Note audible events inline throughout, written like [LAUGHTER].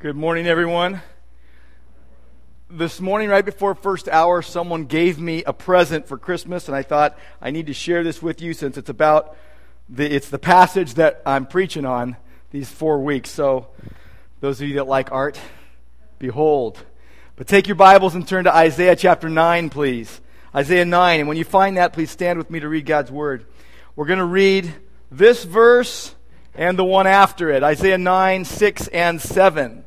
Good morning, everyone. This morning, right before first hour, someone gave me a present for Christmas, and I thought I need to share this with you since it's about the, it's the passage that I'm preaching on these four weeks. So, those of you that like art, behold. But take your Bibles and turn to Isaiah chapter 9, please. Isaiah 9. And when you find that, please stand with me to read God's Word. We're going to read this verse and the one after it Isaiah 9, 6, and 7.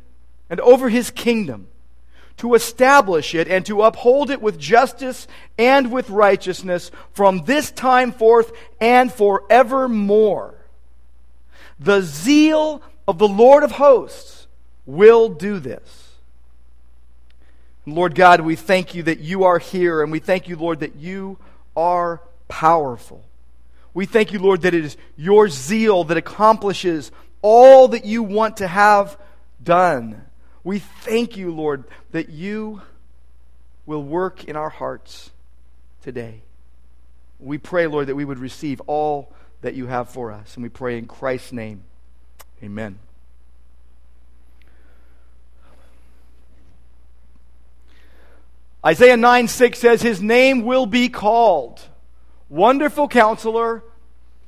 and over his kingdom, to establish it and to uphold it with justice and with righteousness from this time forth and forevermore. The zeal of the Lord of hosts will do this. Lord God, we thank you that you are here, and we thank you, Lord, that you are powerful. We thank you, Lord, that it is your zeal that accomplishes all that you want to have done. We thank you, Lord, that you will work in our hearts today. We pray, Lord, that we would receive all that you have for us. And we pray in Christ's name. Amen. Isaiah 9 6 says, His name will be called Wonderful Counselor,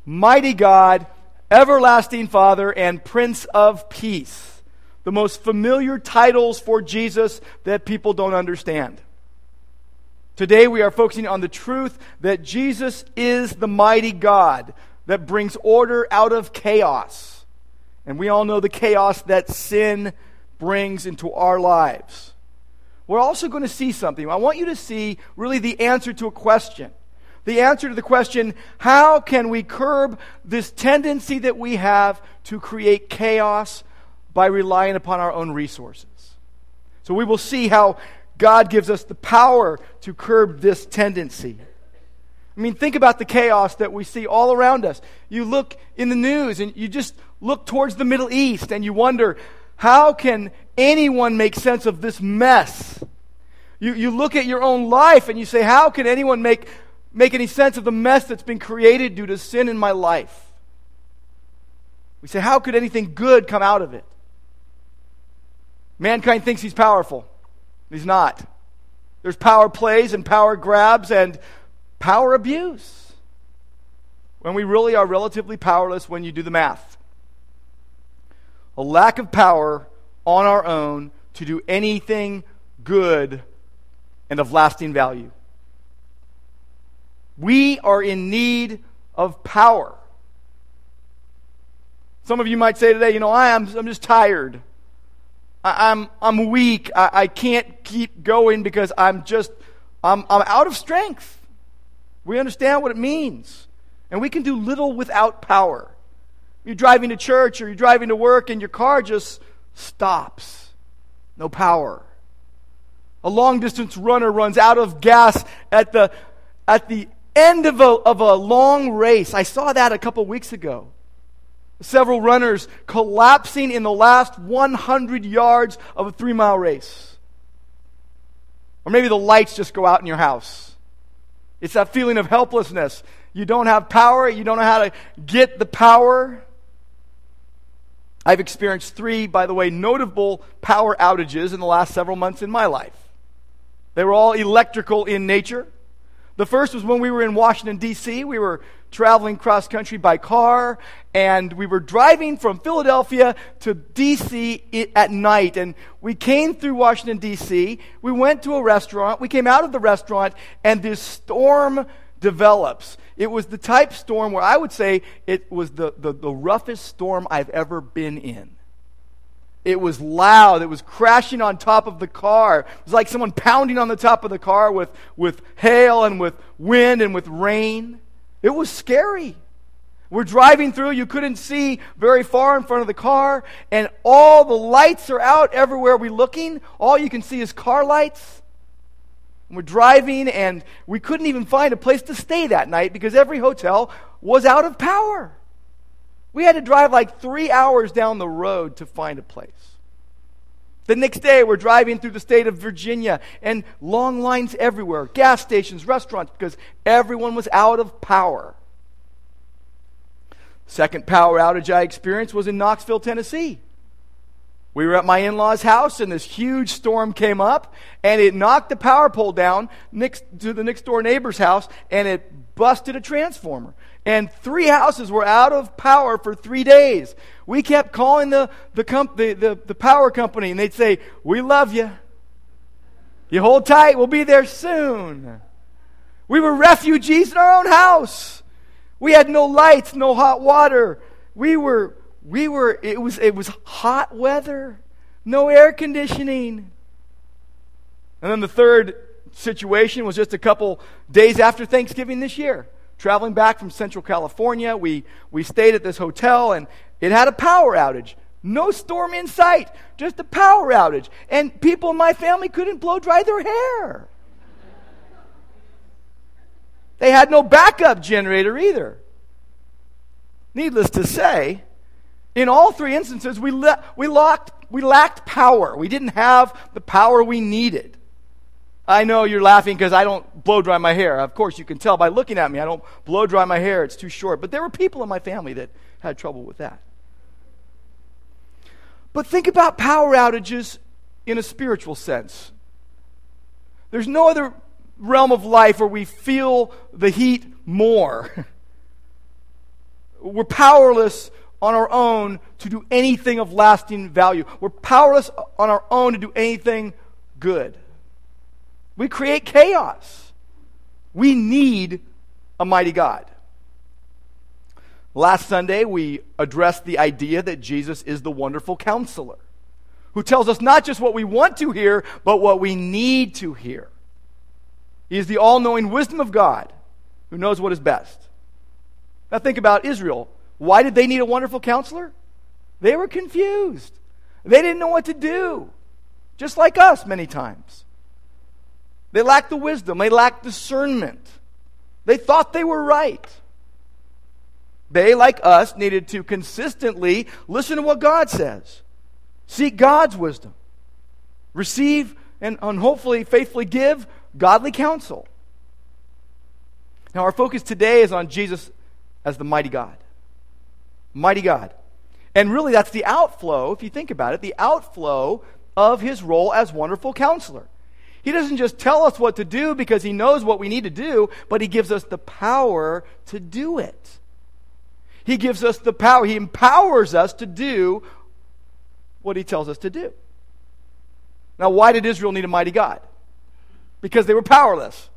Mighty God, Everlasting Father, and Prince of Peace the most familiar titles for Jesus that people don't understand. Today we are focusing on the truth that Jesus is the mighty God that brings order out of chaos. And we all know the chaos that sin brings into our lives. We're also going to see something. I want you to see really the answer to a question. The answer to the question, how can we curb this tendency that we have to create chaos by relying upon our own resources. So we will see how God gives us the power to curb this tendency. I mean, think about the chaos that we see all around us. You look in the news and you just look towards the Middle East and you wonder, how can anyone make sense of this mess? You, you look at your own life and you say, how can anyone make, make any sense of the mess that's been created due to sin in my life? We say, how could anything good come out of it? Mankind thinks he's powerful. He's not. There's power plays and power grabs and power abuse. When we really are relatively powerless when you do the math. A lack of power on our own to do anything good and of lasting value. We are in need of power. Some of you might say today, you know, I am I'm just tired. I, am I'm, I'm weak. I, I can't keep going because I'm just, I'm, I'm out of strength. We understand what it means. And we can do little without power. You're driving to church or you're driving to work and your car just stops. No power. A long distance runner runs out of gas at the, at the end of a, of a long race. I saw that a couple weeks ago several runners collapsing in the last 100 yards of a three mile race. Or maybe the lights just go out in your house. It's that feeling of helplessness. You don't have power, you don't know how to get the power. I've experienced three, by the way, notable power outages in the last several months in my life. They were all electrical in nature. The first was when we were in Washington, D.C. We were traveling cross country by car, and we were driving from Philadelphia to D.C. at night. And we came through Washington, D.C. We went to a restaurant. We came out of the restaurant, and this storm develops. It was the type storm where I would say it was the, the, the roughest storm I've ever been in. It was loud. It was crashing on top of the car. It was like someone pounding on the top of the car with, with hail and with wind and with rain. It was scary. We're driving through, you couldn't see very far in front of the car, and all the lights are out everywhere we're looking. All you can see is car lights. We're driving, and we couldn't even find a place to stay that night because every hotel was out of power. We had to drive like three hours down the road to find a place. The next day, we're driving through the state of Virginia, and long lines everywhere gas stations, restaurants, because everyone was out of power. Second power outage I experienced was in Knoxville, Tennessee. We were at my in law's house, and this huge storm came up, and it knocked the power pole down next to the next door neighbor's house, and it busted a transformer. And three houses were out of power for three days. We kept calling the, the, comp- the, the, the power company, and they'd say, We love you. You hold tight, we'll be there soon. We were refugees in our own house. We had no lights, no hot water. We were, we were, it was, it was hot weather, no air conditioning. And then the third situation was just a couple days after Thanksgiving this year. Traveling back from Central California, we, we stayed at this hotel and it had a power outage. No storm in sight, just a power outage. And people in my family couldn't blow dry their hair. They had no backup generator either. Needless to say, in all three instances, we, le- we, locked, we lacked power. We didn't have the power we needed. I know you're laughing because I don't blow dry my hair. Of course, you can tell by looking at me. I don't blow dry my hair, it's too short. But there were people in my family that had trouble with that. But think about power outages in a spiritual sense. There's no other realm of life where we feel the heat more. [LAUGHS] We're powerless on our own to do anything of lasting value. We're powerless on our own to do anything good. We create chaos. We need a mighty God. Last Sunday, we addressed the idea that Jesus is the wonderful counselor who tells us not just what we want to hear, but what we need to hear. He is the all knowing wisdom of God who knows what is best. Now, think about Israel. Why did they need a wonderful counselor? They were confused. They didn't know what to do, just like us many times. They lacked the wisdom, they lacked discernment. They thought they were right. They, like us, needed to consistently listen to what God says, seek God's wisdom, receive and, hopefully faithfully give godly counsel. Now, our focus today is on Jesus as the mighty God. Mighty God. And really, that's the outflow, if you think about it, the outflow of his role as wonderful counselor. He doesn't just tell us what to do because he knows what we need to do, but he gives us the power to do it. He gives us the power. He empowers us to do what he tells us to do. Now, why did Israel need a mighty God? because they were powerless.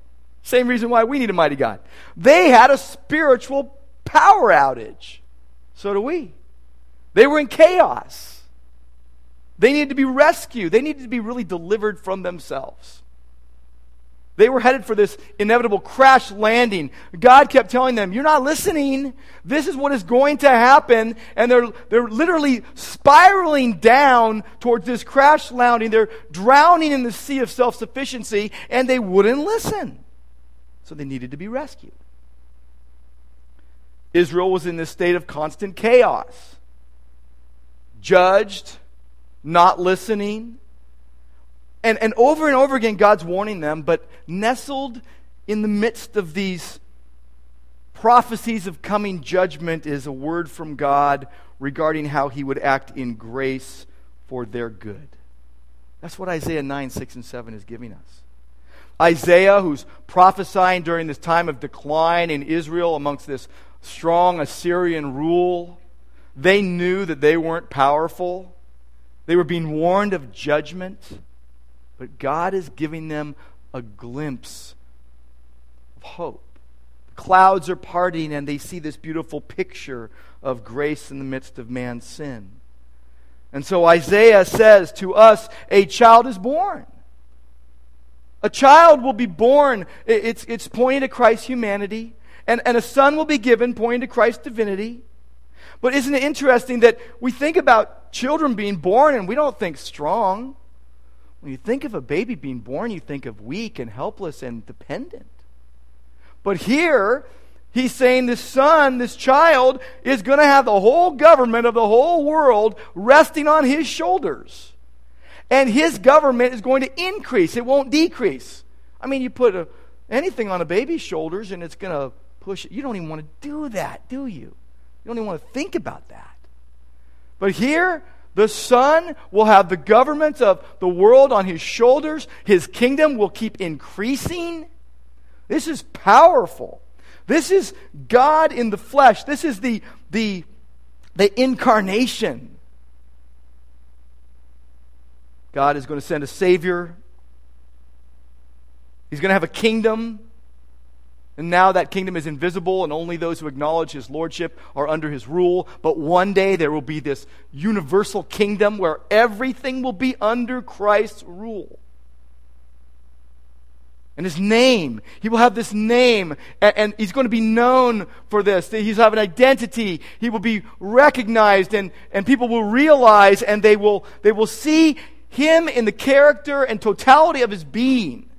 Same reason why we need a mighty God. They had a spiritual power outage. So do we. They were in chaos. They needed to be rescued. They needed to be really delivered from themselves. They were headed for this inevitable crash landing. God kept telling them, You're not listening. This is what is going to happen. And they're, they're literally spiraling down towards this crash landing. They're drowning in the sea of self sufficiency, and they wouldn't listen. So they needed to be rescued. Israel was in this state of constant chaos, judged, not listening, and, and over and over again, God's warning them, but nestled in the midst of these prophecies of coming judgment is a word from God regarding how he would act in grace for their good. That's what Isaiah 9, 6, and 7 is giving us. Isaiah, who's prophesying during this time of decline in Israel amongst this strong Assyrian rule, they knew that they weren't powerful. They were being warned of judgment. But God is giving them a glimpse of hope. The clouds are parting, and they see this beautiful picture of grace in the midst of man's sin. And so Isaiah says to us, a child is born. A child will be born. It's, it's pointing to Christ's humanity. And, and a son will be given, pointing to Christ's divinity. But isn't it interesting that we think about children being born and we don't think strong? When you think of a baby being born, you think of weak and helpless and dependent. But here, he's saying this son, this child, is going to have the whole government of the whole world resting on his shoulders. And his government is going to increase, it won't decrease. I mean, you put a, anything on a baby's shoulders and it's going to push it. You don't even want to do that, do you? You don't even want to think about that. But here, the Son will have the government of the world on his shoulders. His kingdom will keep increasing. This is powerful. This is God in the flesh. This is the, the, the incarnation. God is going to send a Savior. He's going to have a kingdom. And now that kingdom is invisible, and only those who acknowledge his lordship are under his rule. But one day there will be this universal kingdom where everything will be under Christ's rule. And his name, he will have this name, and, and he's going to be known for this. He's have an identity. He will be recognized, and, and people will realize, and they will, they will see him in the character and totality of his being.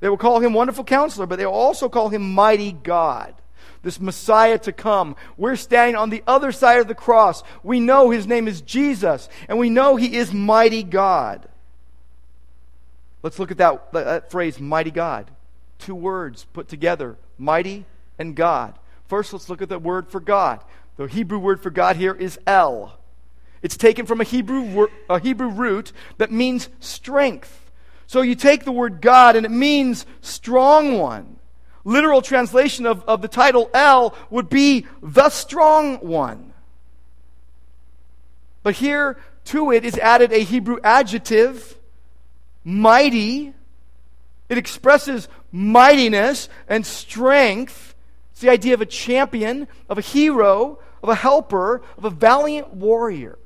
They will call him Wonderful Counselor, but they will also call him Mighty God. This Messiah to come. We're standing on the other side of the cross. We know his name is Jesus, and we know he is Mighty God. Let's look at that, that phrase, Mighty God. Two words put together mighty and God. First, let's look at the word for God. The Hebrew word for God here is El. It's taken from a Hebrew, a Hebrew root that means strength. So you take the word God and it means strong one. Literal translation of, of the title El would be the strong one. But here to it is added a Hebrew adjective, mighty. It expresses mightiness and strength. It's the idea of a champion, of a hero, of a helper, of a valiant warrior.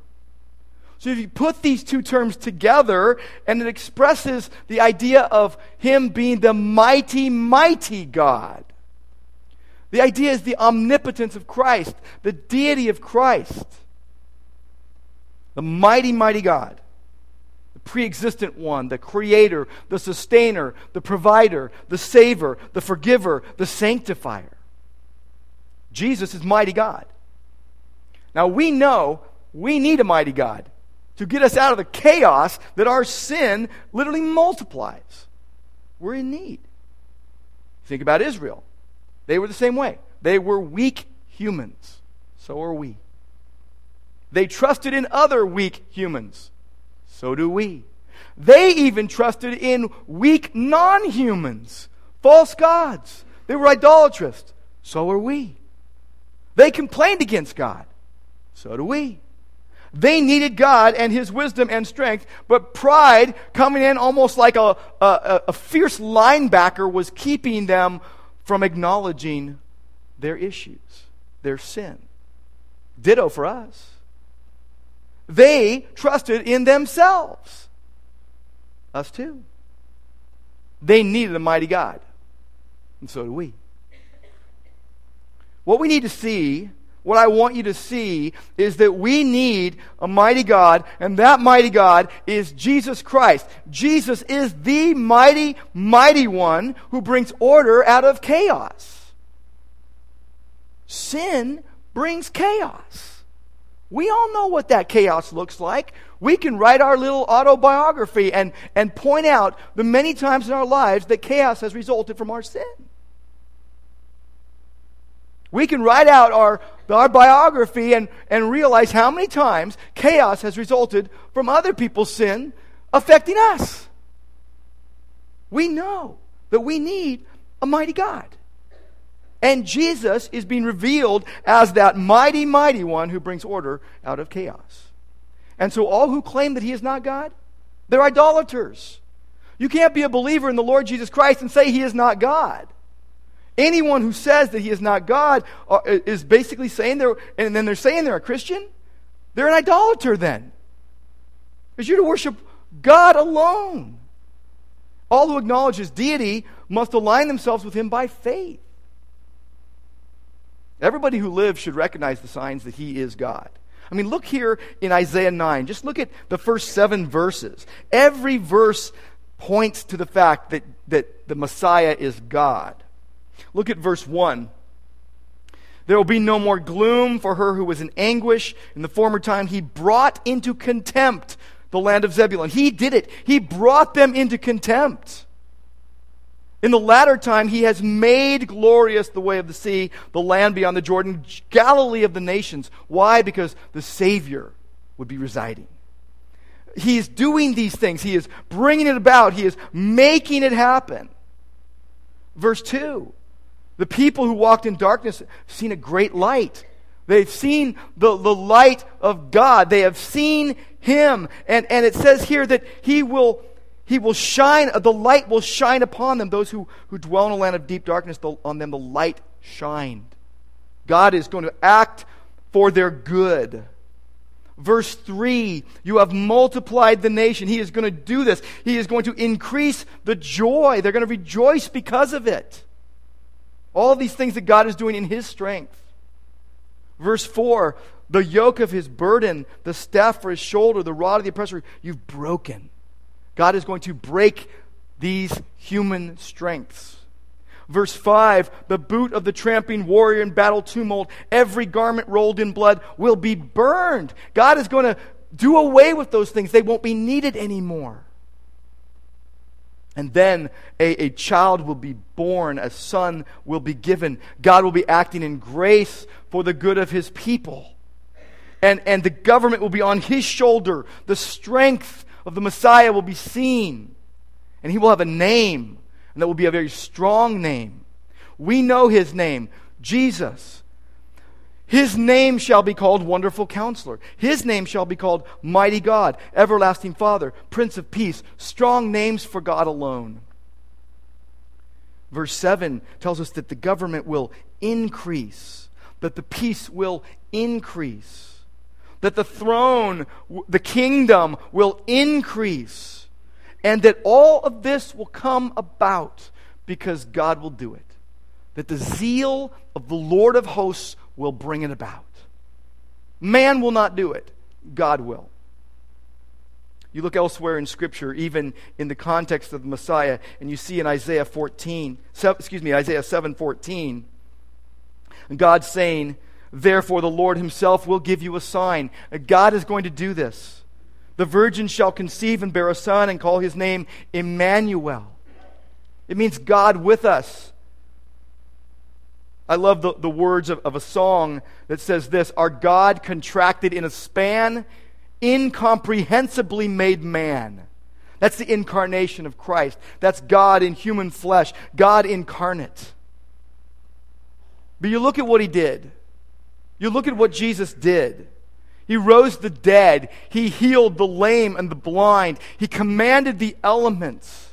So if you put these two terms together, and it expresses the idea of Him being the mighty, mighty God. The idea is the omnipotence of Christ, the deity of Christ. The mighty, mighty God. The pre existent one, the creator, the sustainer, the provider, the saver, the forgiver, the sanctifier. Jesus is mighty God. Now we know we need a mighty God to get us out of the chaos that our sin literally multiplies. We're in need. Think about Israel. They were the same way. They were weak humans. So are we. They trusted in other weak humans. So do we. They even trusted in weak non humans, false gods. They were idolatrous. So are we. They complained against God. So do we. They needed God and His wisdom and strength, but pride, coming in almost like a, a, a fierce linebacker, was keeping them from acknowledging their issues, their sin. Ditto for us. They trusted in themselves. Us too. They needed a mighty God. And so do we. What we need to see what I want you to see is that we need a mighty God, and that mighty God is Jesus Christ. Jesus is the mighty, mighty one who brings order out of chaos. Sin brings chaos. We all know what that chaos looks like. We can write our little autobiography and, and point out the many times in our lives that chaos has resulted from our sin. We can write out our, our biography and, and realize how many times chaos has resulted from other people's sin affecting us. We know that we need a mighty God. And Jesus is being revealed as that mighty, mighty one who brings order out of chaos. And so all who claim that he is not God, they're idolaters. You can't be a believer in the Lord Jesus Christ and say he is not God. Anyone who says that he is not God uh, is basically saying they're, and then they're saying they're a Christian, they're an idolater then. is you're to worship God alone. All who acknowledge his deity must align themselves with him by faith. Everybody who lives should recognize the signs that he is God. I mean, look here in Isaiah 9. Just look at the first seven verses. Every verse points to the fact that, that the Messiah is God. Look at verse 1. There will be no more gloom for her who was in anguish. In the former time, he brought into contempt the land of Zebulun. He did it. He brought them into contempt. In the latter time, he has made glorious the way of the sea, the land beyond the Jordan, Galilee of the nations. Why? Because the Savior would be residing. He is doing these things. He is bringing it about. He is making it happen. Verse 2 The people who walked in darkness have seen a great light. They've seen the, the light of God. They have seen Him. And, and it says here that He will he will shine, the light will shine upon them. Those who, who dwell in a land of deep darkness, the, on them the light shined. God is going to act for their good. Verse 3 You have multiplied the nation. He is going to do this. He is going to increase the joy. They're going to rejoice because of it. All these things that God is doing in His strength. Verse 4 The yoke of His burden, the staff for His shoulder, the rod of the oppressor, you've broken. God is going to break these human strengths. Verse 5 The boot of the tramping warrior in battle tumult, every garment rolled in blood will be burned. God is going to do away with those things, they won't be needed anymore. And then a, a child will be born, a son will be given. God will be acting in grace for the good of his people. And, and the government will be on his shoulder. The strength of the Messiah will be seen, and he will have a name, and that will be a very strong name. We know his name, Jesus. His name shall be called Wonderful Counselor. His name shall be called Mighty God, Everlasting Father, Prince of Peace. Strong names for God alone. Verse 7 tells us that the government will increase, that the peace will increase that the throne, the kingdom will increase, and that all of this will come about because God will do it. That the zeal of the Lord of hosts will bring it about. Man will not do it, God will. You look elsewhere in Scripture, even in the context of the Messiah, and you see in Isaiah 14, excuse me, Isaiah 7 14, God saying, Therefore, the Lord himself will give you a sign. God is going to do this. The virgin shall conceive and bear a son and call his name Emmanuel. It means God with us. I love the, the words of, of a song that says this Our God contracted in a span, incomprehensibly made man. That's the incarnation of Christ. That's God in human flesh, God incarnate. But you look at what he did. You look at what Jesus did. He rose the dead. He healed the lame and the blind. He commanded the elements.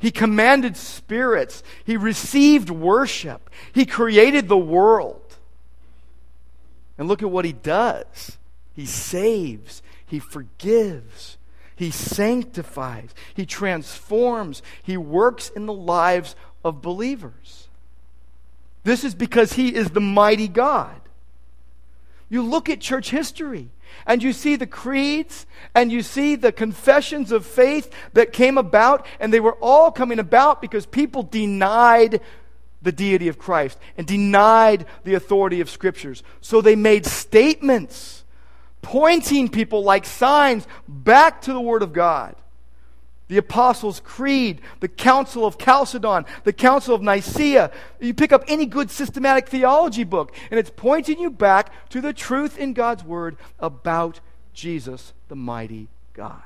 He commanded spirits. He received worship. He created the world. And look at what he does. He saves. He forgives. He sanctifies. He transforms. He works in the lives of believers. This is because he is the mighty God. You look at church history and you see the creeds and you see the confessions of faith that came about, and they were all coming about because people denied the deity of Christ and denied the authority of scriptures. So they made statements pointing people like signs back to the Word of God the Apostles' Creed, the Council of Chalcedon, the Council of Nicaea. You pick up any good systematic theology book, and it's pointing you back to the truth in God's Word about Jesus, the mighty God.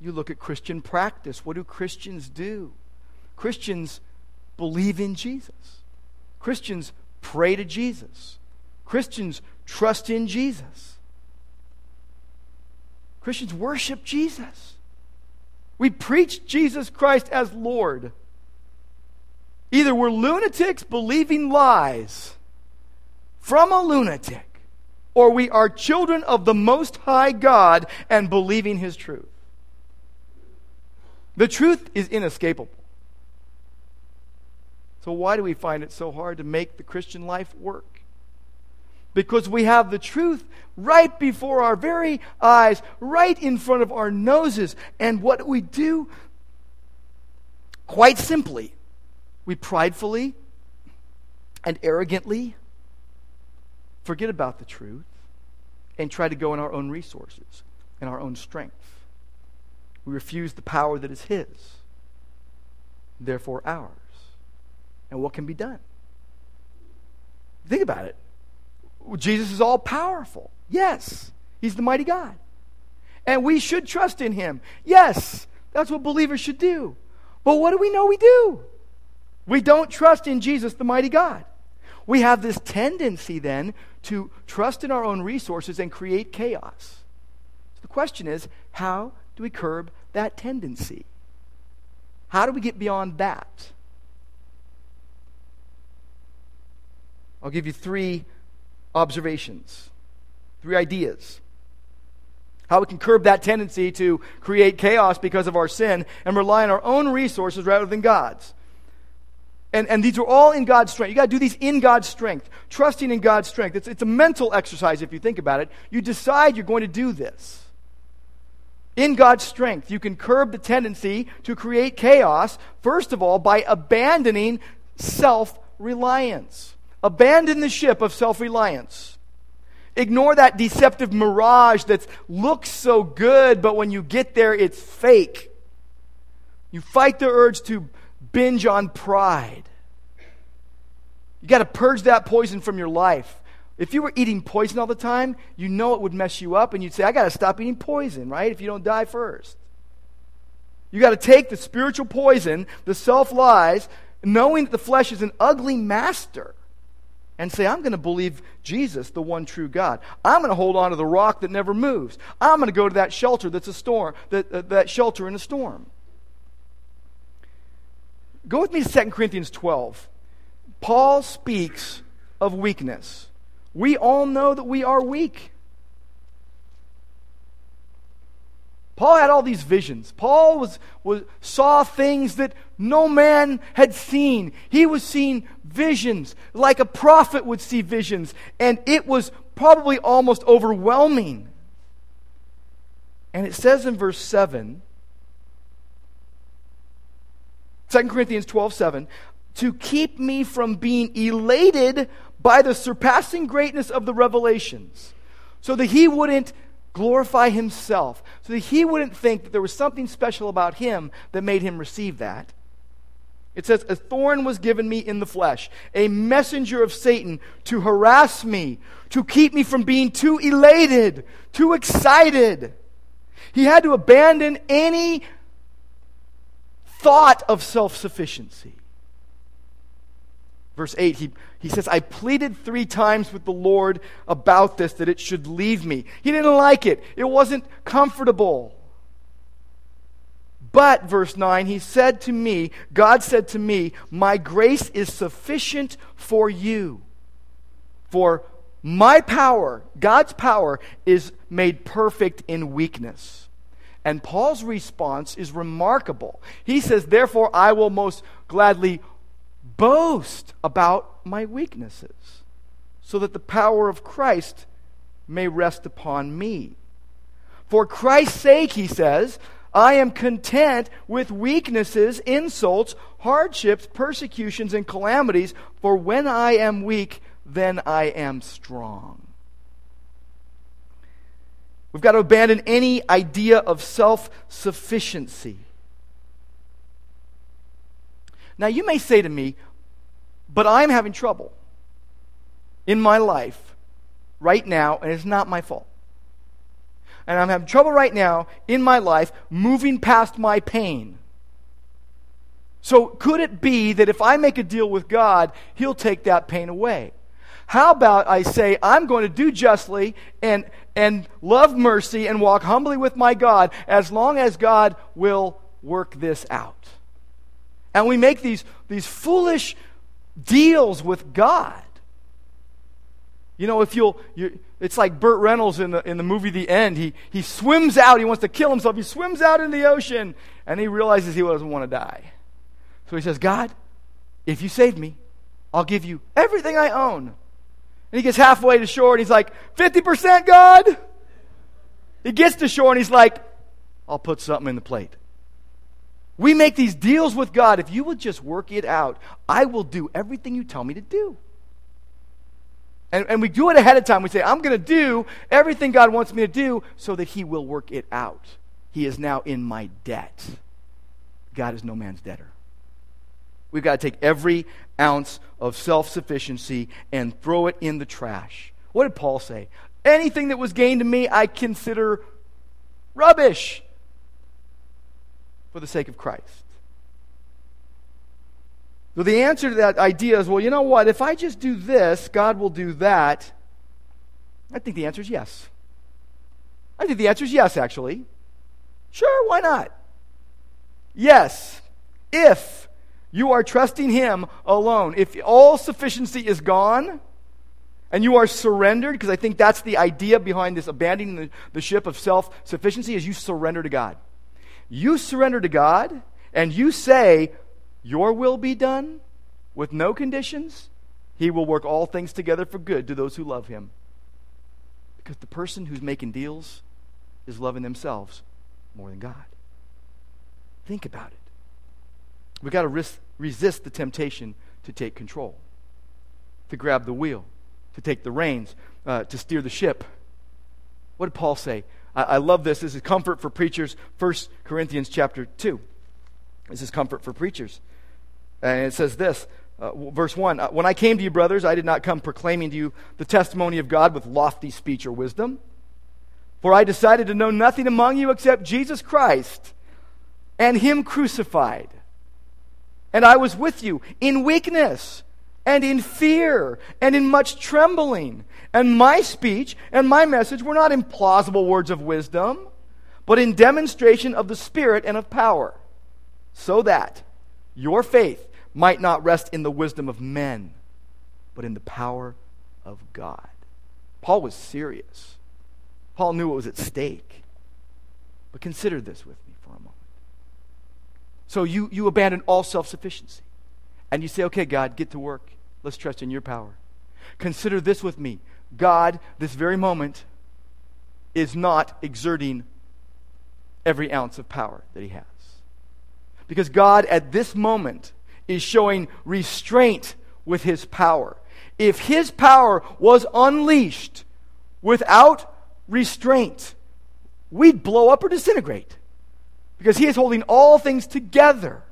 You look at Christian practice. What do Christians do? Christians believe in Jesus. Christians pray to Jesus. Christians trust in Jesus. Christians worship Jesus. We preach Jesus Christ as Lord. Either we're lunatics believing lies from a lunatic, or we are children of the Most High God and believing His truth. The truth is inescapable. So, why do we find it so hard to make the Christian life work? Because we have the truth right before our very eyes, right in front of our noses. And what we do? Quite simply, we pridefully and arrogantly forget about the truth and try to go in our own resources and our own strength. We refuse the power that is His, therefore ours. And what can be done? Think about it. Jesus is all powerful. Yes, He's the mighty God. And we should trust in Him. Yes, that's what believers should do. But what do we know we do? We don't trust in Jesus, the mighty God. We have this tendency then to trust in our own resources and create chaos. So the question is how do we curb that tendency? How do we get beyond that? I'll give you three observations, three ideas. How we can curb that tendency to create chaos because of our sin and rely on our own resources rather than God's. And, and these are all in God's strength. You got to do these in God's strength, trusting in God's strength. It's, it's a mental exercise if you think about it. You decide you're going to do this. In God's strength, you can curb the tendency to create chaos, first of all, by abandoning self reliance. Abandon the ship of self reliance. Ignore that deceptive mirage that looks so good, but when you get there, it's fake. You fight the urge to binge on pride. You got to purge that poison from your life. If you were eating poison all the time, you know it would mess you up, and you'd say, I got to stop eating poison, right? If you don't die first. You got to take the spiritual poison, the self lies, knowing that the flesh is an ugly master, and say, I'm going to believe Jesus, the one true God. I'm going to hold on to the rock that never moves. I'm going to go to that shelter that's a storm, that, uh, that shelter in a storm. Go with me to 2 Corinthians 12. Paul speaks of weakness. We all know that we are weak. Paul had all these visions. Paul was, was, saw things that no man had seen. He was seeing visions like a prophet would see visions, and it was probably almost overwhelming. And it says in verse 7 2 Corinthians 12 7, to keep me from being elated by the surpassing greatness of the revelations, so that he wouldn't glorify himself, so that he wouldn't think that there was something special about him that made him receive that. It says, A thorn was given me in the flesh, a messenger of Satan to harass me, to keep me from being too elated, too excited. He had to abandon any thought of self sufficiency. Verse 8, he, he says, I pleaded three times with the Lord about this, that it should leave me. He didn't like it, it wasn't comfortable. But, verse 9, he said to me, God said to me, My grace is sufficient for you. For my power, God's power, is made perfect in weakness. And Paul's response is remarkable. He says, Therefore, I will most gladly boast about my weaknesses, so that the power of Christ may rest upon me. For Christ's sake, he says, I am content with weaknesses, insults, hardships, persecutions, and calamities, for when I am weak, then I am strong. We've got to abandon any idea of self sufficiency. Now, you may say to me, but I'm having trouble in my life right now, and it's not my fault. And I'm having trouble right now in my life moving past my pain. So, could it be that if I make a deal with God, He'll take that pain away? How about I say, I'm going to do justly and, and love mercy and walk humbly with my God as long as God will work this out? And we make these, these foolish deals with God. You know, if you'll, you, it's like Burt Reynolds in the, in the movie The End. He, he swims out, he wants to kill himself. He swims out in the ocean, and he realizes he doesn't want to die. So he says, God, if you save me, I'll give you everything I own. And he gets halfway to shore, and he's like, 50% God? He gets to shore, and he's like, I'll put something in the plate. We make these deals with God. If you will just work it out, I will do everything you tell me to do. And, and we do it ahead of time. We say, I'm going to do everything God wants me to do so that He will work it out. He is now in my debt. God is no man's debtor. We've got to take every ounce of self sufficiency and throw it in the trash. What did Paul say? Anything that was gained to me, I consider rubbish for the sake of Christ. So the answer to that idea is well, you know what? If I just do this, God will do that. I think the answer is yes. I think the answer is yes, actually. Sure, why not? Yes, if you are trusting Him alone, if all sufficiency is gone, and you are surrendered, because I think that's the idea behind this abandoning the, the ship of self sufficiency, is you surrender to God. You surrender to God, and you say, your will be done with no conditions, he will work all things together for good to those who love him. Because the person who's making deals is loving themselves more than God. Think about it. We've got to ris- resist the temptation to take control, to grab the wheel, to take the reins, uh, to steer the ship. What did Paul say? I, I love this. This is comfort for preachers. 1 Corinthians chapter 2. This is comfort for preachers. And it says this, uh, verse 1 uh, When I came to you, brothers, I did not come proclaiming to you the testimony of God with lofty speech or wisdom. For I decided to know nothing among you except Jesus Christ and Him crucified. And I was with you in weakness and in fear and in much trembling. And my speech and my message were not implausible words of wisdom, but in demonstration of the Spirit and of power, so that your faith might not rest in the wisdom of men, but in the power of God. Paul was serious. Paul knew what was at stake. But consider this with me for a moment. So you, you abandon all self sufficiency. And you say, okay, God, get to work. Let's trust in your power. Consider this with me. God, this very moment, is not exerting every ounce of power that he has. Because God, at this moment, is showing restraint with his power. If his power was unleashed without restraint, we'd blow up or disintegrate. Because he is holding all things together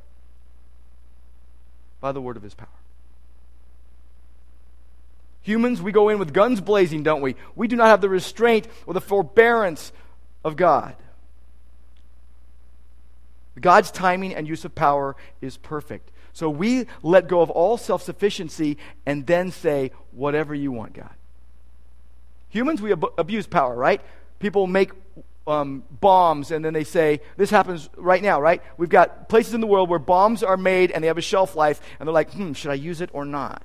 by the word of his power. Humans, we go in with guns blazing, don't we? We do not have the restraint or the forbearance of God. God's timing and use of power is perfect. So we let go of all self sufficiency and then say, whatever you want, God. Humans, we ab- abuse power, right? People make um, bombs and then they say, this happens right now, right? We've got places in the world where bombs are made and they have a shelf life and they're like, hmm, should I use it or not?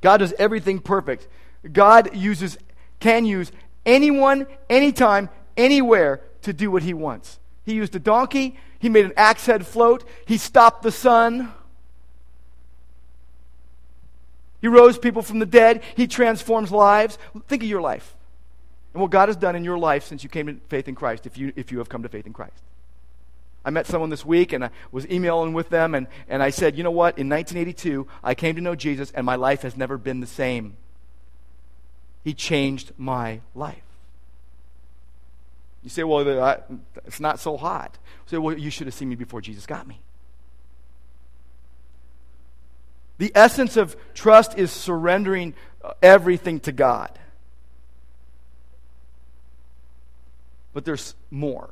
God does everything perfect. God uses, can use anyone, anytime, anywhere to do what he wants. He used a donkey. He made an axe head float. He stopped the sun. He rose people from the dead. He transforms lives. Think of your life and what God has done in your life since you came to faith in Christ, if you, if you have come to faith in Christ. I met someone this week and I was emailing with them, and, and I said, You know what? In 1982, I came to know Jesus, and my life has never been the same. He changed my life. You say, well, it's not so hot. You say, well, you should have seen me before Jesus got me. The essence of trust is surrendering uh, everything to God. But there's more.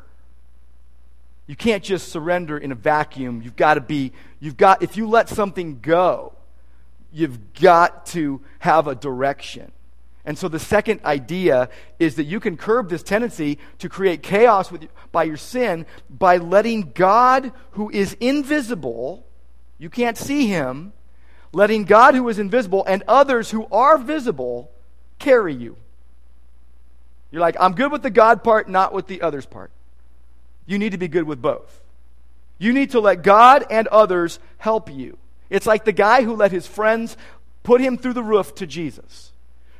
You can't just surrender in a vacuum. You've got to be, you've got, if you let something go, you've got to have a direction. And so the second idea is that you can curb this tendency to create chaos with, by your sin by letting God, who is invisible, you can't see him, letting God who is invisible and others who are visible carry you. You're like, I'm good with the God part, not with the others part. You need to be good with both. You need to let God and others help you. It's like the guy who let his friends put him through the roof to Jesus.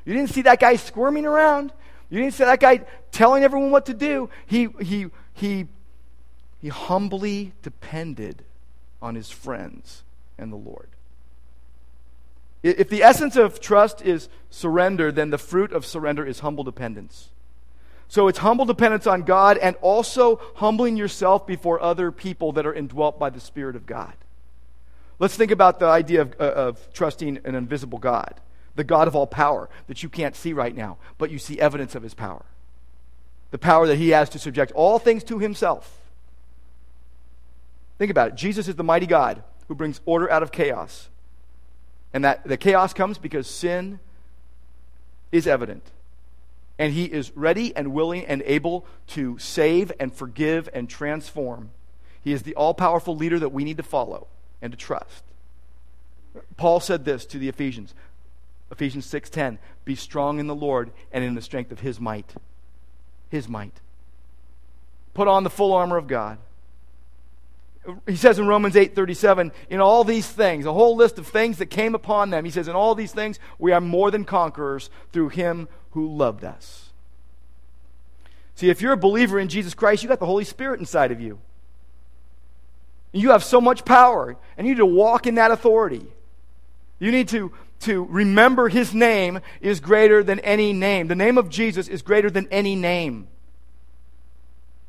You didn't see that guy squirming around. You didn't see that guy telling everyone what to do. He, he, he, he humbly depended on his friends and the Lord. If the essence of trust is surrender, then the fruit of surrender is humble dependence. So it's humble dependence on God and also humbling yourself before other people that are indwelt by the Spirit of God. Let's think about the idea of, uh, of trusting an invisible God, the God of all power that you can't see right now, but you see evidence of his power. The power that he has to subject all things to himself. Think about it. Jesus is the mighty God who brings order out of chaos. And that the chaos comes because sin is evident. And he is ready and willing and able to save and forgive and transform. He is the all powerful leader that we need to follow and to trust. Paul said this to the Ephesians. Ephesians 6:10, "Be strong in the Lord and in the strength of his might." His might. Put on the full armor of God. He says in Romans 8:37, in all these things, a whole list of things that came upon them. He says in all these things we are more than conquerors through him who loved us. See, if you're a believer in Jesus Christ, you got the Holy Spirit inside of you. You have so much power, and you need to walk in that authority. You need to, to remember his name is greater than any name. The name of Jesus is greater than any name.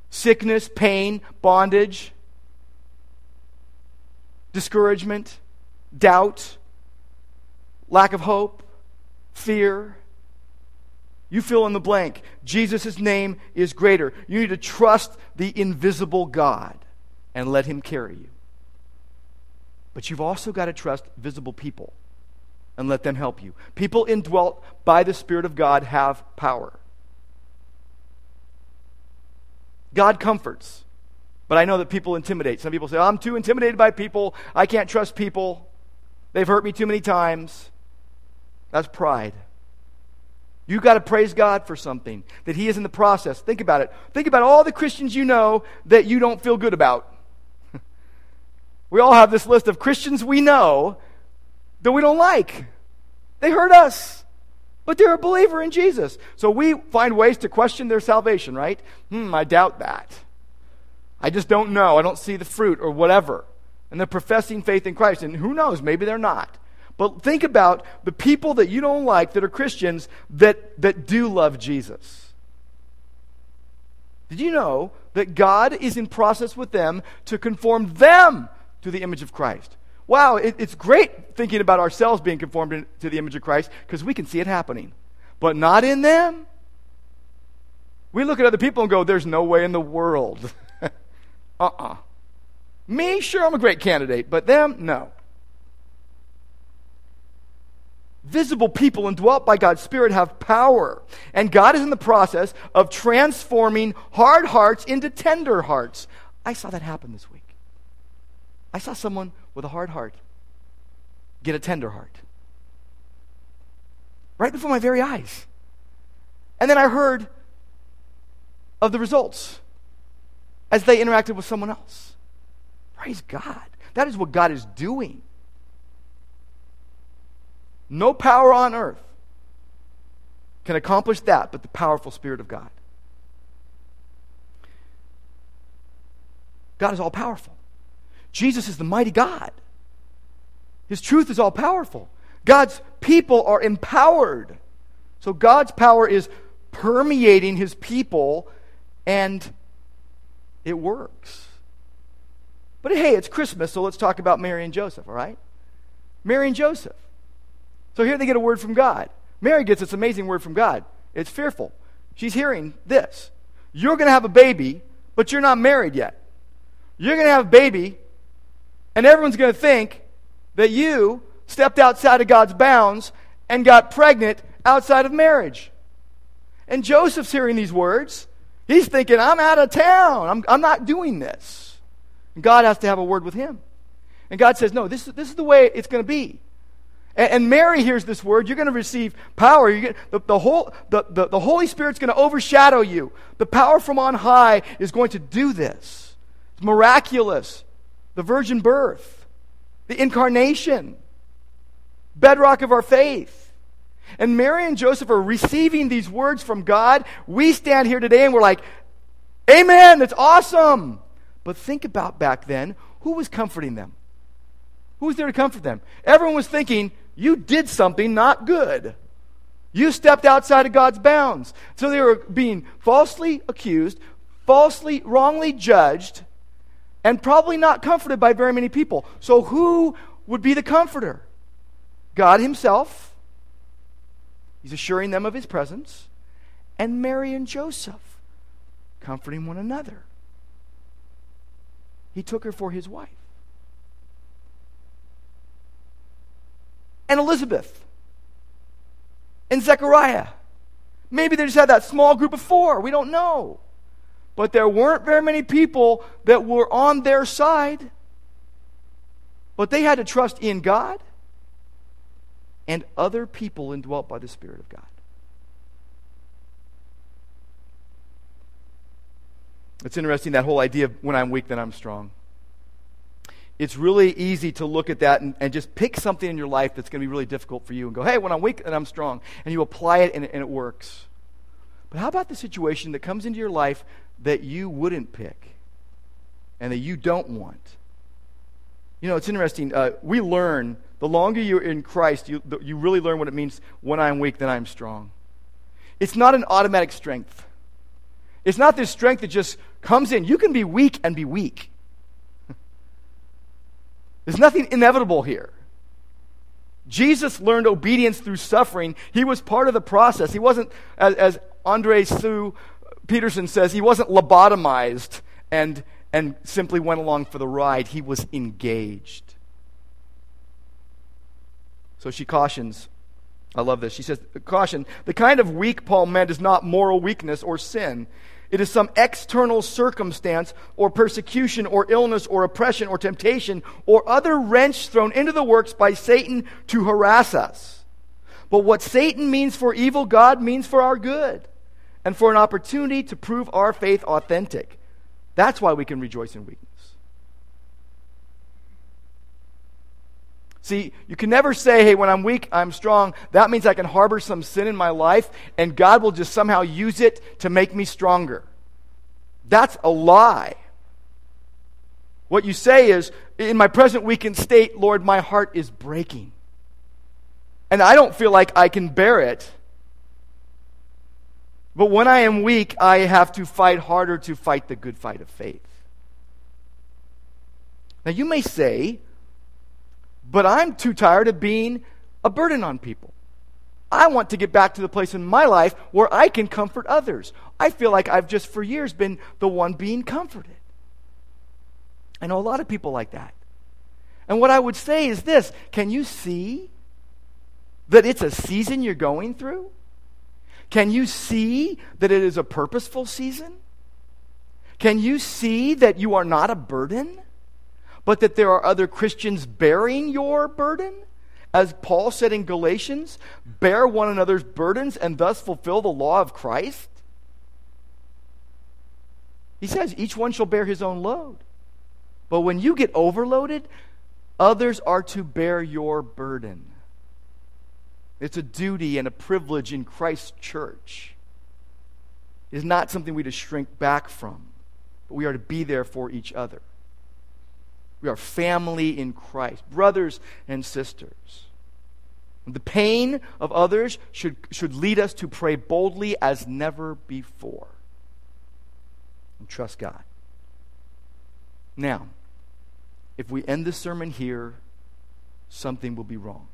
Sickness, pain, bondage, discouragement, doubt, lack of hope, fear. You fill in the blank. Jesus' name is greater. You need to trust the invisible God and let Him carry you. But you've also got to trust visible people and let them help you. People indwelt by the Spirit of God have power. God comforts. But I know that people intimidate. Some people say, oh, I'm too intimidated by people. I can't trust people. They've hurt me too many times. That's pride. You've got to praise God for something that He is in the process. Think about it. Think about all the Christians you know that you don't feel good about. We all have this list of Christians we know that we don't like. They hurt us, but they're a believer in Jesus. So we find ways to question their salvation, right? Hmm, I doubt that. I just don't know. I don't see the fruit or whatever. And they're professing faith in Christ. And who knows? Maybe they're not. But think about the people that you don't like that are Christians that, that do love Jesus. Did you know that God is in process with them to conform them to the image of Christ. Wow, it, it's great thinking about ourselves being conformed in, to the image of Christ because we can see it happening, but not in them. We look at other people and go, there's no way in the world. uh [LAUGHS] uh-uh. uh Me, sure, I'm a great candidate, but them, no. Visible people indwelt by God's Spirit have power. And God is in the process of transforming hard hearts into tender hearts. I saw that happen this week. I saw someone with a hard heart get a tender heart. Right before my very eyes. And then I heard of the results as they interacted with someone else. Praise God. That is what God is doing. No power on earth can accomplish that but the powerful Spirit of God. God is all powerful. Jesus is the mighty God. His truth is all powerful. God's people are empowered. So God's power is permeating his people, and it works. But hey, it's Christmas, so let's talk about Mary and Joseph, all right? Mary and Joseph. So here they get a word from God. Mary gets this amazing word from God. It's fearful. She's hearing this You're going to have a baby, but you're not married yet. You're going to have a baby, and everyone's going to think that you stepped outside of God's bounds and got pregnant outside of marriage. And Joseph's hearing these words. He's thinking, I'm out of town. I'm, I'm not doing this. And God has to have a word with him. And God says, No, this, this is the way it's going to be. And, and Mary hears this word. You're going to receive power. Gonna, the, the, whole, the, the, the Holy Spirit's going to overshadow you. The power from on high is going to do this. It's miraculous. The virgin birth, the incarnation, bedrock of our faith. And Mary and Joseph are receiving these words from God. We stand here today and we're like, Amen, that's awesome. But think about back then who was comforting them? Who was there to comfort them? Everyone was thinking, you did something not good. You stepped outside of God's bounds. So they were being falsely accused, falsely, wrongly judged, and probably not comforted by very many people. So who would be the comforter? God Himself. He's assuring them of His presence. And Mary and Joseph comforting one another. He took her for His wife. and Elizabeth and Zechariah. Maybe they just had that small group of four. We don't know. But there weren't very many people that were on their side. But they had to trust in God and other people indwelt by the Spirit of God. It's interesting that whole idea of when I'm weak, then I'm strong it's really easy to look at that and, and just pick something in your life that's going to be really difficult for you and go, hey, when I'm weak then I'm strong, and you apply it and, and it works. But how about the situation that comes into your life that you wouldn't pick and that you don't want? You know, it's interesting. Uh, we learn, the longer you're in Christ, you, you really learn what it means when I'm weak, then I'm strong. It's not an automatic strength. It's not this strength that just comes in. You can be weak and be weak. [LAUGHS] There's nothing inevitable here. Jesus learned obedience through suffering. He was part of the process. He wasn't, as, as Andrée Seu Peterson says, he wasn't lobotomized and, and simply went along for the ride. He was engaged. So she cautions. I love this. She says, Caution, the kind of weak Paul meant is not moral weakness or sin. It is some external circumstance or persecution or illness or oppression or temptation or other wrench thrown into the works by Satan to harass us. But what Satan means for evil, God means for our good and for an opportunity to prove our faith authentic. That's why we can rejoice in weakness. See, you can never say, hey, when I'm weak, I'm strong. That means I can harbor some sin in my life, and God will just somehow use it to make me stronger. That's a lie. What you say is, in my present weakened state, Lord, my heart is breaking. And I don't feel like I can bear it. But when I am weak, I have to fight harder to fight the good fight of faith. Now, you may say, but I'm too tired of being a burden on people. I want to get back to the place in my life where I can comfort others. I feel like I've just for years been the one being comforted. I know a lot of people like that. And what I would say is this can you see that it's a season you're going through? Can you see that it is a purposeful season? Can you see that you are not a burden? but that there are other Christians bearing your burden? As Paul said in Galatians, bear one another's burdens and thus fulfill the law of Christ? He says, each one shall bear his own load. But when you get overloaded, others are to bear your burden. It's a duty and a privilege in Christ's church. It is not something we to shrink back from, but we are to be there for each other. We are family in Christ, brothers and sisters. The pain of others should, should lead us to pray boldly as never before. And trust God. Now, if we end the sermon here, something will be wrong.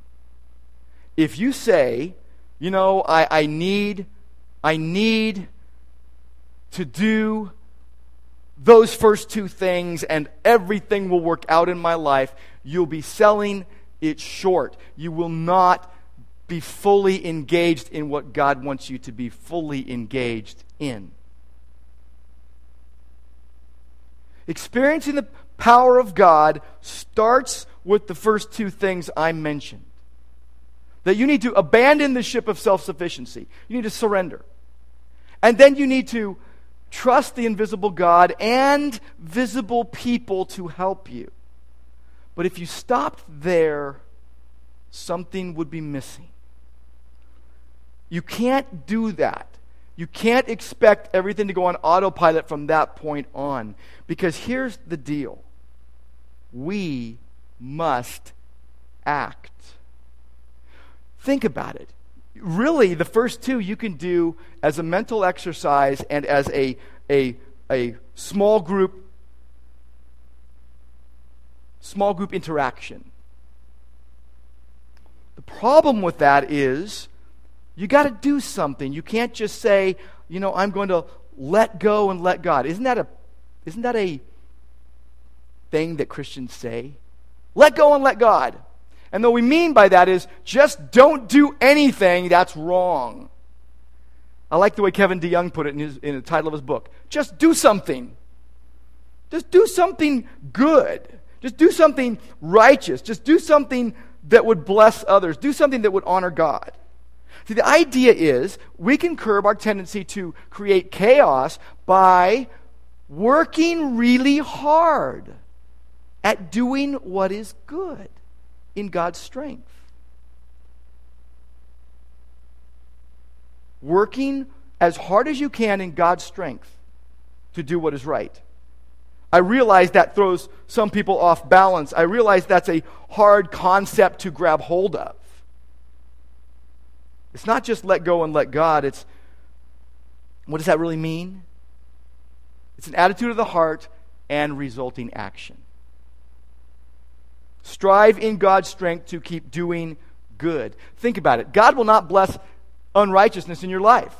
If you say, you know, I, I need, I need to do those first two things and everything will work out in my life, you'll be selling it short. You will not be fully engaged in what God wants you to be fully engaged in. Experiencing the power of God starts with the first two things I mentioned. That you need to abandon the ship of self sufficiency. You need to surrender. And then you need to trust the invisible God and visible people to help you. But if you stopped there, something would be missing. You can't do that. You can't expect everything to go on autopilot from that point on. Because here's the deal we must act. Think about it. Really, the first two you can do as a mental exercise and as a, a, a small group small group interaction. The problem with that is you got to do something. You can't just say, you know, I'm going to let go and let God. Isn't that a isn't that a thing that Christians say? Let go and let God. And what we mean by that is just don't do anything that's wrong. I like the way Kevin DeYoung put it in, his, in the title of his book. Just do something. Just do something good. Just do something righteous. Just do something that would bless others. Do something that would honor God. See, the idea is we can curb our tendency to create chaos by working really hard at doing what is good in God's strength. Working as hard as you can in God's strength to do what is right. I realize that throws some people off balance. I realize that's a hard concept to grab hold of. It's not just let go and let God, it's what does that really mean? It's an attitude of the heart and resulting action. Strive in God's strength to keep doing good. Think about it. God will not bless unrighteousness in your life.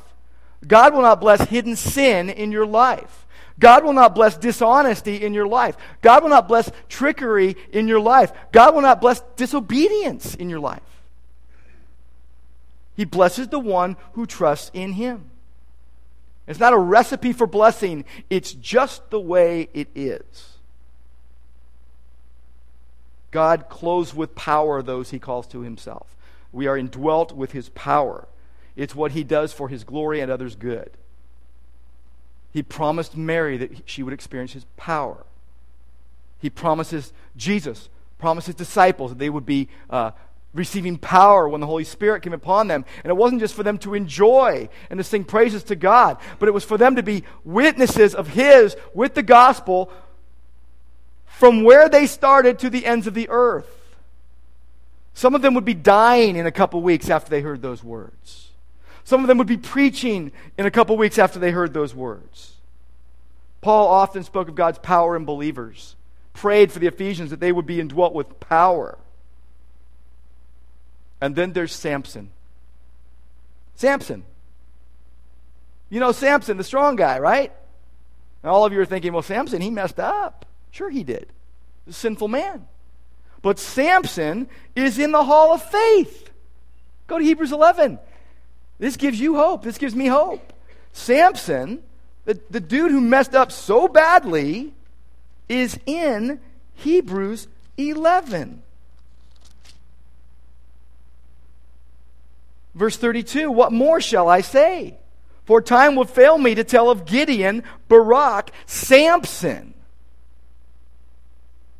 God will not bless hidden sin in your life. God will not bless dishonesty in your life. God will not bless trickery in your life. God will not bless disobedience in your life. He blesses the one who trusts in Him. It's not a recipe for blessing, it's just the way it is. God clothes with power those he calls to himself. We are indwelt with his power. It's what he does for his glory and others' good. He promised Mary that she would experience his power. He promises Jesus, promises disciples that they would be uh, receiving power when the Holy Spirit came upon them. And it wasn't just for them to enjoy and to sing praises to God, but it was for them to be witnesses of His with the gospel from where they started to the ends of the earth. Some of them would be dying in a couple weeks after they heard those words. Some of them would be preaching in a couple weeks after they heard those words. Paul often spoke of God's power in believers, prayed for the Ephesians that they would be indwelt with power. And then there's Samson. Samson. You know Samson, the strong guy, right? And all of you are thinking, well, Samson, he messed up. Sure, he did. The sinful man. But Samson is in the hall of faith. Go to Hebrews 11. This gives you hope. This gives me hope. Samson, the, the dude who messed up so badly, is in Hebrews 11. Verse 32 What more shall I say? For time would fail me to tell of Gideon, Barak, Samson.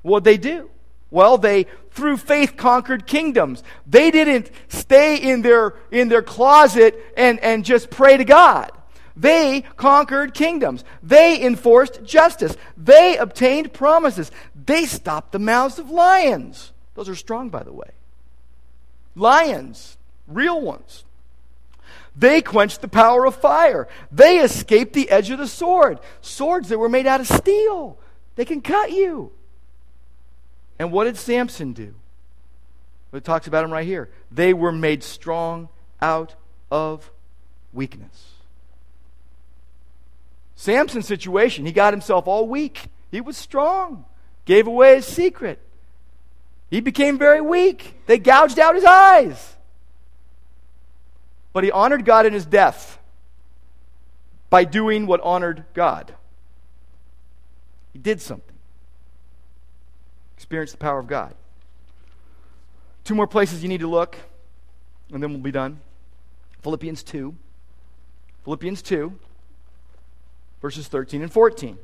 What'd they do? Well, they, through faith, conquered kingdoms. They didn't stay in their, in their closet and, and just pray to God. They conquered kingdoms. They enforced justice. They obtained promises. They stopped the mouths of lions. Those are strong, by the way. Lions, real ones. They quenched the power of fire. They escaped the edge of the sword. Swords that were made out of steel. They can cut you. And what did Samson do? It talks about him right here. They were made strong out of weakness. Samson's situation, he got himself all weak. He was strong, gave away his secret. He became very weak. They gouged out his eyes. But he honored God in his death by doing what honored God. He did something experience the power of God. Two more places you need to look. and then we'll be done. Philippians 2. Philippians 2, verses 13 and 14.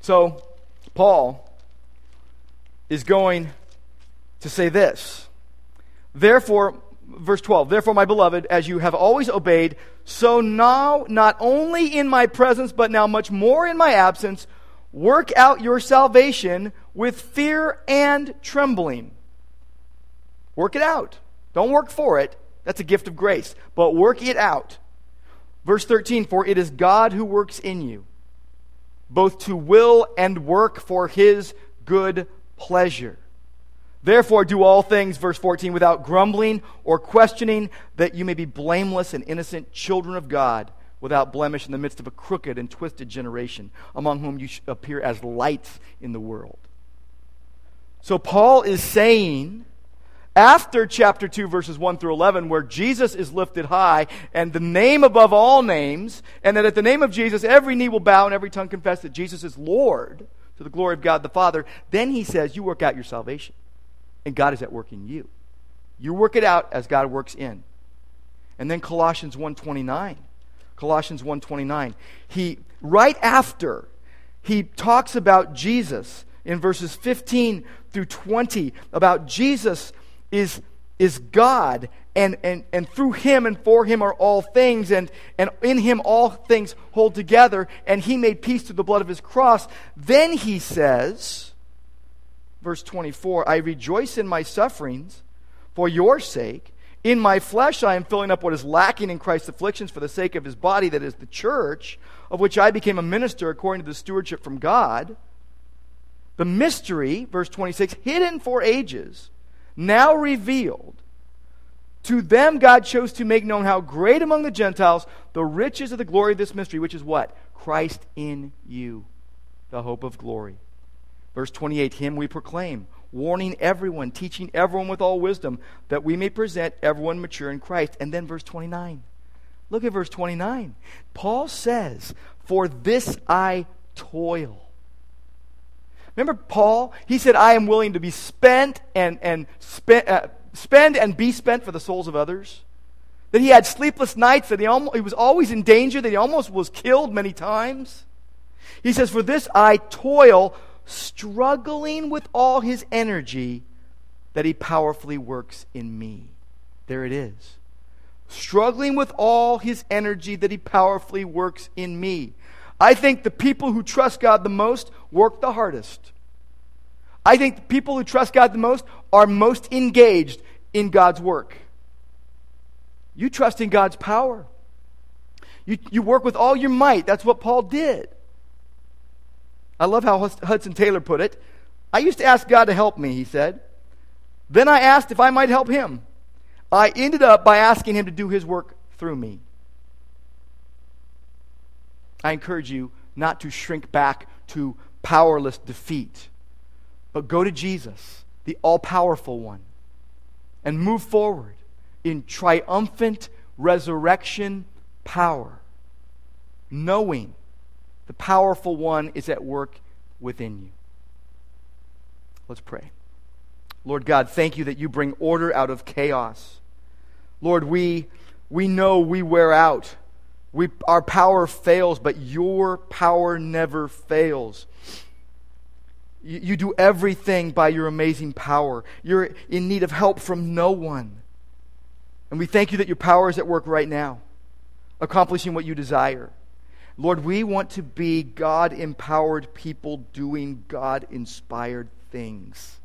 So, Paul is going to say this. Therefore, verse 12, therefore, my beloved, as you have always obeyed, so now, not only in my presence, but now much more in my absence, work out your salvation with fear and trembling. Work it out. Don't work for it. That's a gift of grace. But work it out. Verse 13, for it is God who works in you, both to will and work for his good pleasure. Therefore, do all things, verse 14, without grumbling or questioning, that you may be blameless and innocent children of God, without blemish in the midst of a crooked and twisted generation, among whom you appear as lights in the world. So, Paul is saying, after chapter 2, verses 1 through 11, where Jesus is lifted high and the name above all names, and that at the name of Jesus, every knee will bow and every tongue confess that Jesus is Lord to the glory of God the Father, then he says, You work out your salvation and God is at work in you. You work it out as God works in. And then Colossians 1:29. Colossians 1:29. He right after he talks about Jesus in verses 15 through 20 about Jesus is is God and, and, and through him and for him are all things and, and in him all things hold together and he made peace through the blood of his cross then he says verse 24 I rejoice in my sufferings for your sake. In my flesh, I am filling up what is lacking in Christ's afflictions for the sake of his body, that is the church, of which I became a minister according to the stewardship from God. The mystery, verse 26, hidden for ages, now revealed. To them, God chose to make known how great among the Gentiles the riches of the glory of this mystery, which is what? Christ in you, the hope of glory. Verse 28 Him we proclaim, warning everyone, teaching everyone with all wisdom, that we may present everyone mature in Christ. And then verse 29. Look at verse 29. Paul says, For this I toil. Remember Paul? He said, I am willing to be spent and, and spend, uh, spend and be spent for the souls of others. That he had sleepless nights, that he, almost, he was always in danger, that he almost was killed many times. He says, For this I toil, struggling with all his energy that he powerfully works in me. There it is. Struggling with all his energy that he powerfully works in me. I think the people who trust God the most work the hardest. I think the people who trust God the most are most engaged in God's work. You trust in God's power. You, you work with all your might. That's what Paul did. I love how Hudson Taylor put it. I used to ask God to help me, he said. Then I asked if I might help him. I ended up by asking him to do his work through me. I encourage you not to shrink back to powerless defeat, but go to Jesus, the all powerful one, and move forward in triumphant resurrection power, knowing the powerful one is at work within you. Let's pray. Lord God, thank you that you bring order out of chaos. Lord, we, we know we wear out. We, our power fails, but your power never fails. You, you do everything by your amazing power. You're in need of help from no one. And we thank you that your power is at work right now, accomplishing what you desire. Lord, we want to be God empowered people doing God inspired things.